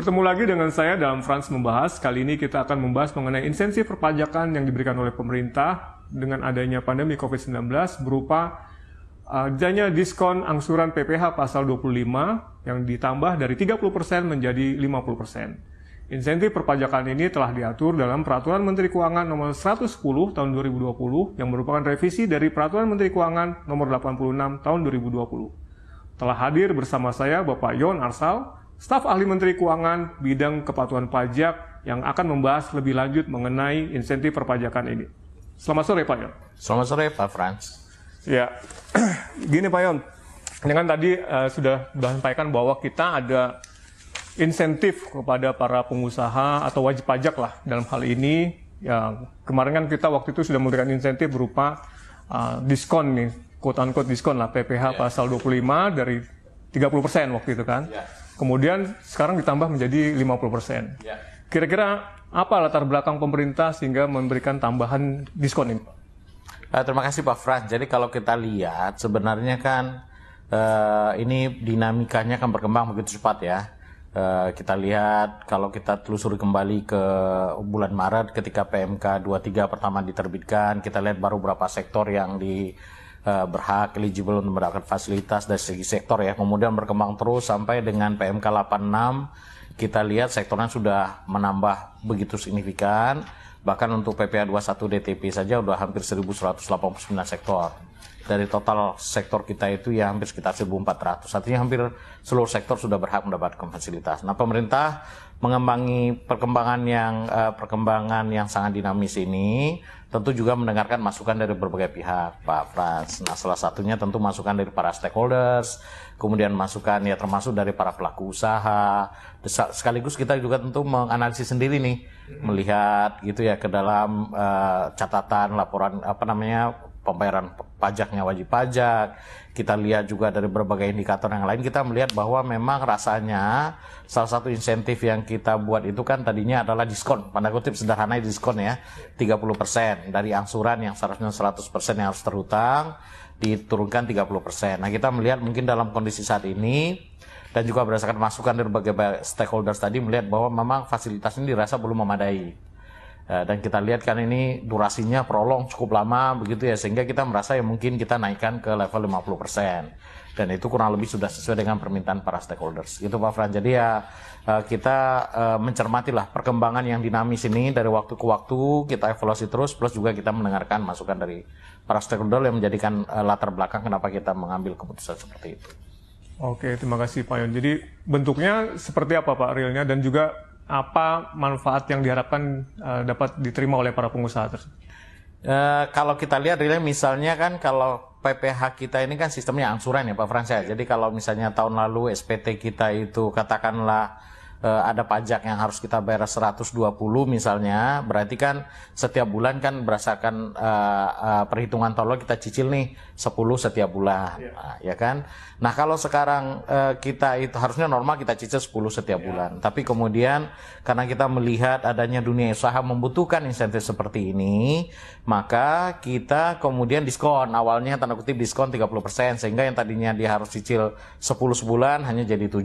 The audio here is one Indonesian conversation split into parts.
Bertemu lagi dengan saya dalam Frans Membahas. Kali ini kita akan membahas mengenai insentif perpajakan yang diberikan oleh pemerintah dengan adanya pandemi COVID-19 berupa adanya diskon angsuran PPH pasal 25 yang ditambah dari 30% menjadi 50%. Insentif perpajakan ini telah diatur dalam Peraturan Menteri Keuangan nomor 110 tahun 2020 yang merupakan revisi dari Peraturan Menteri Keuangan nomor 86 tahun 2020. Telah hadir bersama saya Bapak Yon Arsal, staf ahli Menteri Keuangan bidang kepatuhan pajak yang akan membahas lebih lanjut mengenai insentif perpajakan ini. Selamat sore Pak Yon. Selamat sore Pak Frans. Ya, gini Pak Yon, dengan tadi uh, sudah sampaikan bahwa kita ada insentif kepada para pengusaha atau wajib pajak lah dalam hal ini. Ya, kemarin kan kita waktu itu sudah memberikan insentif berupa uh, diskon nih, quote unquote diskon lah PPH yeah. pasal 25 dari 30% waktu itu kan. Yeah. Kemudian sekarang ditambah menjadi 50%. Ya. Kira-kira apa latar belakang pemerintah sehingga memberikan tambahan diskon ini? Uh, terima kasih Pak Frans. Jadi kalau kita lihat sebenarnya kan uh, ini dinamikanya kan berkembang begitu cepat ya. Uh, kita lihat kalau kita telusuri kembali ke bulan Maret ketika PMK 23 pertama diterbitkan, kita lihat baru beberapa sektor yang di uh, berhak eligible untuk mendapatkan fasilitas dari segi sektor ya. Kemudian berkembang terus sampai dengan PMK 86 kita lihat sektornya sudah menambah begitu signifikan. Bahkan untuk PPA 21 DTP saja sudah hampir 1189 sektor. Dari total sektor kita itu ya hampir sekitar 1400. Artinya hampir seluruh sektor sudah berhak mendapatkan fasilitas. Nah, pemerintah mengembangi perkembangan yang uh, perkembangan yang sangat dinamis ini tentu juga mendengarkan masukan dari berbagai pihak, Pak Frans. Nah, salah satunya tentu masukan dari para stakeholders, kemudian masukan ya termasuk dari para pelaku usaha. Sekaligus kita juga tentu menganalisis sendiri nih, melihat gitu ya ke dalam uh, catatan laporan apa namanya pembayaran pajaknya wajib pajak. Kita lihat juga dari berbagai indikator yang lain, kita melihat bahwa memang rasanya salah satu insentif yang kita buat itu kan tadinya adalah diskon, pada kutip sederhana diskon ya, 30% dari angsuran yang seharusnya 100% yang harus terhutang, diturunkan 30%. Nah kita melihat mungkin dalam kondisi saat ini, dan juga berdasarkan masukan dari berbagai stakeholders tadi melihat bahwa memang fasilitas ini dirasa belum memadai dan kita lihat kan ini durasinya prolong cukup lama begitu ya sehingga kita merasa ya mungkin kita naikkan ke level 50% dan itu kurang lebih sudah sesuai dengan permintaan para stakeholders gitu Pak Fran jadi ya eh, kita eh, mencermati lah perkembangan yang dinamis ini dari waktu ke waktu kita evaluasi terus plus juga kita mendengarkan masukan dari para stakeholder yang menjadikan latar belakang kenapa kita mengambil keputusan seperti itu. Oke, terima kasih Pak Yon. Jadi bentuknya seperti apa Pak realnya dan juga apa manfaat yang diharapkan uh, dapat diterima oleh para pengusaha tersebut? Uh, kalau kita lihat realnya misalnya kan kalau PPH kita ini kan sistemnya angsuran ya Pak Frans ya. Jadi kalau misalnya tahun lalu SPT kita itu katakanlah uh, ada pajak yang harus kita bayar 120 misalnya, berarti kan setiap bulan kan berdasarkan uh, uh, perhitungan tolong kita cicil nih 10 setiap bulan, yeah. nah, ya kan? Nah kalau sekarang uh, kita itu harusnya normal kita cicil 10 setiap yeah. bulan, tapi kemudian karena kita melihat adanya dunia usaha membutuhkan insentif seperti ini, maka kita kemudian diskon awalnya tanda kutip diskon 30% sehingga yang tadinya dia harus cicil 10 sebulan hanya jadi 7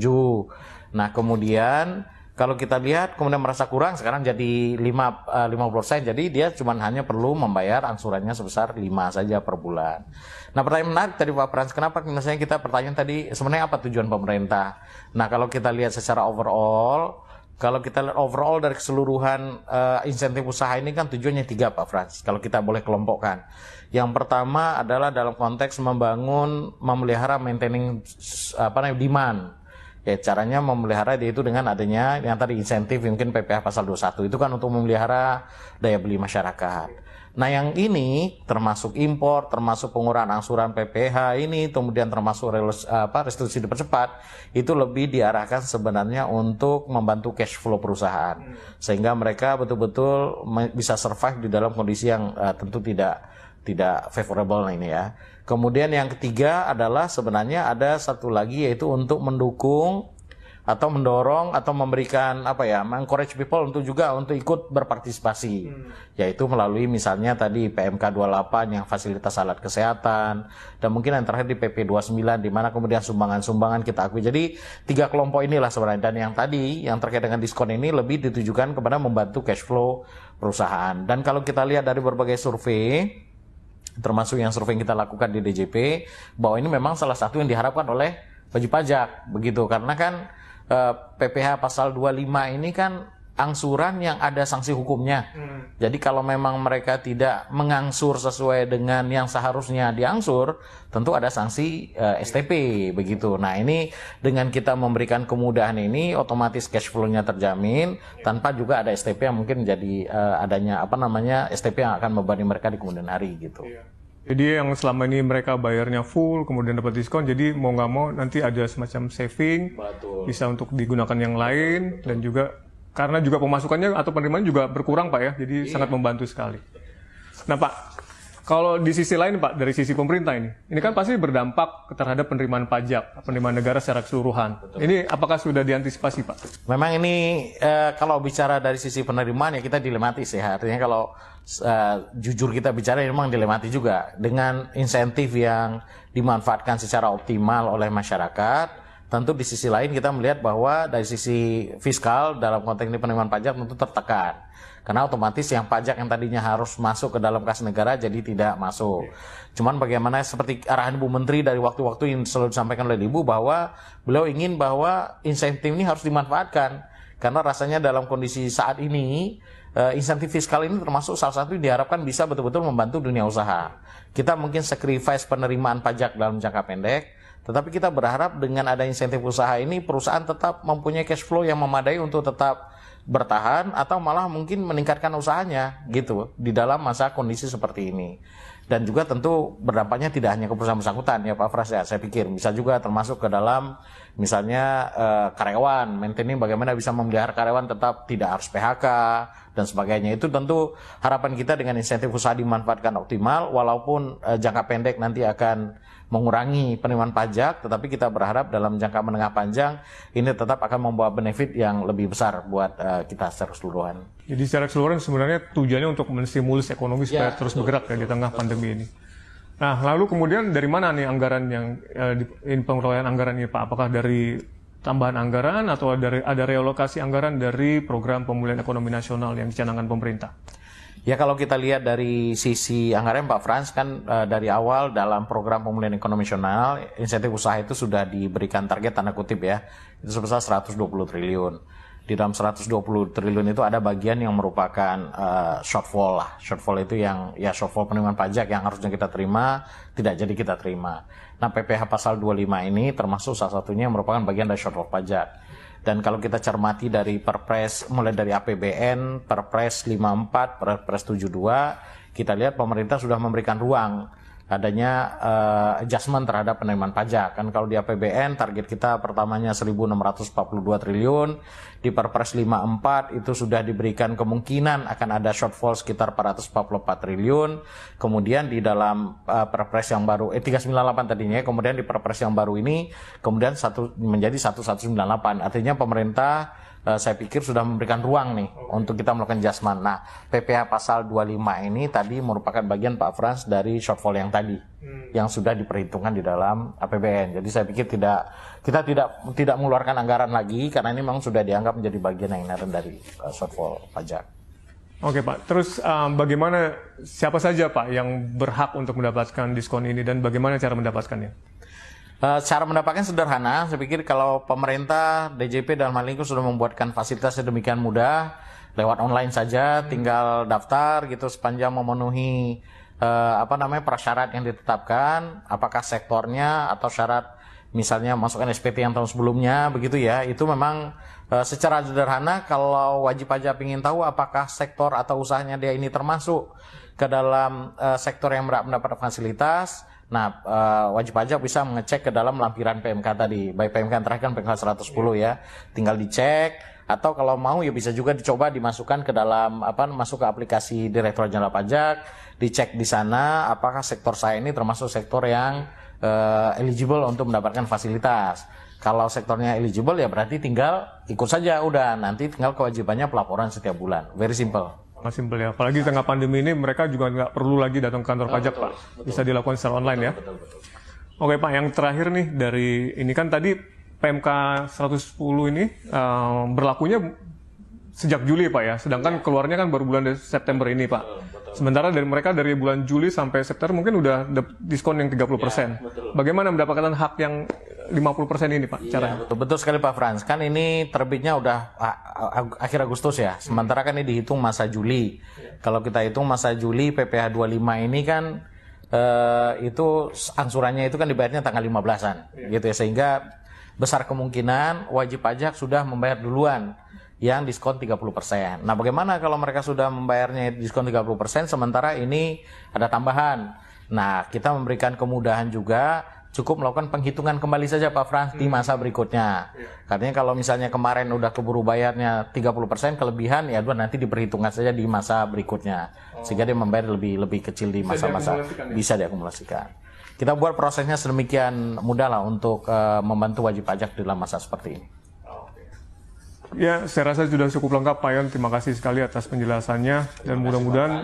Nah, kemudian kalau kita lihat kemudian merasa kurang sekarang jadi 5 uh, 50%. Jadi dia cuma hanya perlu membayar angsurannya sebesar 5 saja per bulan. Nah, pertanyaan menarik tadi Pak Frans, kenapa misalnya kita pertanyaan tadi sebenarnya apa tujuan pemerintah? Nah, kalau kita lihat secara overall kalau kita lihat overall dari keseluruhan uh, insentif usaha ini kan tujuannya tiga Pak Frans. Kalau kita boleh kelompokkan. Yang pertama adalah dalam konteks membangun, memelihara, maintaining apa namanya demand Ya, caranya memelihara itu dengan adanya yang tadi insentif mungkin PPh pasal 21 itu kan untuk memelihara daya beli masyarakat. Nah yang ini termasuk impor, termasuk pengurangan angsuran PPh ini, kemudian termasuk relus, apa, restitusi dipercepat, itu lebih diarahkan sebenarnya untuk membantu cash flow perusahaan. Sehingga mereka betul-betul bisa survive di dalam kondisi yang uh, tentu tidak tidak favorable ini ya. Kemudian yang ketiga adalah sebenarnya ada satu lagi yaitu untuk mendukung atau mendorong atau memberikan apa ya, encourage people untuk juga untuk ikut berpartisipasi, hmm. yaitu melalui misalnya tadi PMK 28 yang fasilitas alat kesehatan dan mungkin yang terakhir di PP 29 di mana kemudian sumbangan-sumbangan kita akui. Jadi tiga kelompok inilah sebenarnya dan yang tadi yang terkait dengan diskon ini lebih ditujukan kepada membantu cash flow perusahaan. Dan kalau kita lihat dari berbagai survei termasuk yang survei yang kita lakukan di DJP bahwa ini memang salah satu yang diharapkan oleh wajib pajak begitu. Karena kan uh, eh, PPh pasal 25 ini kan angsuran yang ada sanksi hukumnya. Hmm. Jadi kalau memang mereka tidak mengangsur sesuai dengan yang seharusnya diangsur, tentu ada sanksi uh, eh, STP begitu. Nah, ini dengan kita memberikan kemudahan ini otomatis cash flow-nya terjamin tanpa juga ada STP yang mungkin jadi uh, adanya apa namanya STP yang akan membebani mereka di kemudian hari gitu. Iya. Jadi yang selama ini mereka bayarnya full, kemudian dapat diskon, jadi mau nggak mau nanti ada semacam saving, Betul. bisa untuk digunakan yang lain, Betul. dan juga karena juga pemasukannya atau penerimaan juga berkurang Pak ya, jadi iya. sangat membantu sekali. Nah Pak, kalau di sisi lain Pak, dari sisi pemerintah ini, ini kan pasti berdampak terhadap penerimaan pajak, penerimaan negara secara keseluruhan. Betul. Ini apakah sudah diantisipasi Pak? Memang ini eh, kalau bicara dari sisi penerimaan ya kita dilematis ya, artinya kalau uh, jujur kita bicara memang dilematis juga dengan insentif yang dimanfaatkan secara optimal oleh masyarakat. Tentu di sisi lain kita melihat bahwa dari sisi fiskal dalam konteks ini penerimaan pajak tentu tertekan. Karena otomatis yang pajak yang tadinya harus masuk ke dalam kas negara jadi tidak masuk. Cuman bagaimana seperti arahan Bu Menteri dari waktu-waktu yang selalu disampaikan oleh Ibu bahwa beliau ingin bahwa insentif ini harus dimanfaatkan. Karena rasanya dalam kondisi saat ini uh, insentif fiskal ini termasuk salah satu diharapkan bisa betul-betul membantu dunia usaha. Kita mungkin sacrifice penerimaan pajak dalam jangka pendek, tetapi kita berharap dengan ada insentif usaha ini perusahaan tetap mempunyai cash flow yang memadai untuk tetap bertahan atau malah mungkin meningkatkan usahanya gitu di dalam masa kondisi seperti ini. Dan juga tentu berdampaknya tidak hanya ke perusahaan bersangkutan ya Pak Fras ya saya pikir. Bisa juga termasuk ke dalam misalnya uh, karyawan maintaining bagaimana bisa memelihara karyawan tetap tidak harus PHK dan sebagainya. Itu tentu harapan kita dengan insentif usaha dimanfaatkan optimal walaupun uh, jangka pendek nanti akan mengurangi penerimaan pajak, tetapi kita berharap dalam jangka menengah panjang ini tetap akan membawa benefit yang lebih besar buat uh, kita secara keseluruhan. Jadi secara keseluruhan sebenarnya tujuannya untuk menstimulus ekonomi supaya ya, terus bergerak ya di tengah pandemi ini. Nah, lalu kemudian dari mana nih anggaran yang uh, di, pengelolaan anggaran ini Pak? Apakah dari tambahan anggaran atau dari ada realokasi anggaran dari program pemulihan ekonomi nasional yang dicanangkan pemerintah? Ya kalau kita lihat dari sisi anggaran Pak Frans kan uh, dari awal dalam program pemulihan ekonomi nasional insentif usaha itu sudah diberikan target tanda kutip ya itu sebesar 120 triliun. Di dalam 120 triliun itu ada bagian yang merupakan uh, shortfall lah. Shortfall itu yang ya shortfall penerimaan pajak yang harusnya kita terima tidak jadi kita terima. Nah PPh pasal 25 ini termasuk salah satunya yang merupakan bagian dari shortfall pajak. Dan kalau kita cermati dari Perpres mulai dari APBN, Perpres 54, Perpres 72, kita lihat pemerintah sudah memberikan ruang adanya uh, adjustment terhadap penerimaan pajak. Kan kalau di APBN target kita pertamanya 1.642 triliun, di Perpres 54 itu sudah diberikan kemungkinan akan ada shortfall sekitar 444 triliun. Kemudian di dalam uh, Perpres yang baru eh 398 tadinya, kemudian di Perpres yang baru ini kemudian satu menjadi 1198. Artinya pemerintah uh, saya pikir sudah memberikan ruang nih okay. untuk kita melakukan adjustment. Nah, PPh pasal 25 ini tadi merupakan bagian Pak Frans dari shortfall yang tadi hmm. yang sudah diperhitungkan di dalam APBN. Jadi saya pikir tidak kita tidak tidak mengeluarkan anggaran lagi karena ini memang sudah dianggap menjadi bagian yang inherent dari uh, shortfall pajak. Oke Pak, terus um, bagaimana siapa saja Pak yang berhak untuk mendapatkan diskon ini dan bagaimana cara mendapatkannya? Uh, cara mendapatkan sederhana, saya pikir kalau pemerintah DJP dan hal sudah membuatkan fasilitas sedemikian mudah, lewat online saja, hmm. tinggal daftar gitu sepanjang memenuhi uh, apa namanya prasyarat yang ditetapkan, apakah sektornya atau syarat misalnya masukkan SPT yang tahun sebelumnya begitu ya, itu memang uh, secara sederhana kalau wajib pajak ingin tahu apakah sektor atau usahanya dia ini termasuk ke dalam uh, sektor yang mendapat fasilitas Nah, uh, wajib pajak bisa mengecek ke dalam lampiran PMK tadi. Baik PMK yang terakhir kan PMK 110 ya. Tinggal dicek atau kalau mau ya bisa juga dicoba dimasukkan ke dalam apa masuk ke aplikasi Direktorat Jenderal Pajak, dicek di sana apakah sektor saya ini termasuk sektor yang uh, eligible untuk mendapatkan fasilitas. Kalau sektornya eligible ya berarti tinggal ikut saja udah nanti tinggal kewajibannya pelaporan setiap bulan. Very simple. Mas simpel ya. Apalagi di tengah pandemi ini mereka juga nggak perlu lagi datang ke kantor pajak Pak. Bisa dilakukan secara online ya. Oke Pak, yang terakhir nih dari ini kan tadi PMK 110 ini eh, berlakunya sejak Juli Pak ya. Sedangkan keluarnya kan baru bulan September ini Pak. Sementara dari mereka dari bulan Juli sampai September mungkin udah diskon yang 30%. Bagaimana mendapatkan hak yang 50% ini Pak caranya? Betul, betul sekali Pak Frans. Kan ini terbitnya udah a- a- akhir Agustus ya. Sementara kan ini dihitung masa Juli. Kalau kita hitung masa Juli PPh 25 ini kan eh, itu angsurannya itu kan dibayarnya tanggal 15-an gitu ya. Sehingga besar kemungkinan wajib pajak sudah membayar duluan yang diskon 30%. Nah, bagaimana kalau mereka sudah membayarnya diskon 30% sementara ini ada tambahan. Nah, kita memberikan kemudahan juga cukup melakukan penghitungan kembali saja Pak Frans di masa berikutnya. Katanya kalau misalnya kemarin udah keburu bayarnya 30% kelebihan ya dua nanti diperhitungkan saja di masa berikutnya. Sehingga dia membayar lebih lebih kecil di masa-masa bisa diakumulasikan. Kita buat prosesnya sedemikian mudah lah untuk eh, membantu wajib pajak dalam masa seperti ini. Ya, saya rasa sudah cukup lengkap Pak Yon. Terima kasih sekali atas penjelasannya dan mudah-mudahan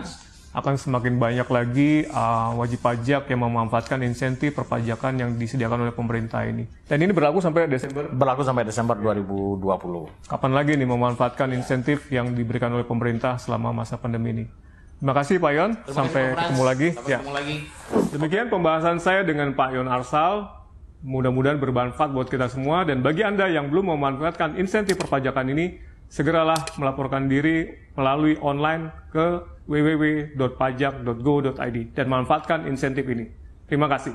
akan semakin banyak lagi uh, wajib pajak yang memanfaatkan insentif perpajakan yang disediakan oleh pemerintah ini. Dan ini berlaku sampai Desember. Berlaku sampai Desember 2020. Kapan lagi nih memanfaatkan insentif yang diberikan oleh pemerintah selama masa pandemi ini? Terima kasih Pak Yon. Sampai ketemu lagi. Ya. Ketemu lagi. Demikian pembahasan saya dengan Pak Yon Arsal. Mudah-mudahan bermanfaat buat kita semua dan bagi Anda yang belum memanfaatkan insentif perpajakan ini, segeralah melaporkan diri melalui online ke www.pajak.go.id dan manfaatkan insentif ini. Terima kasih.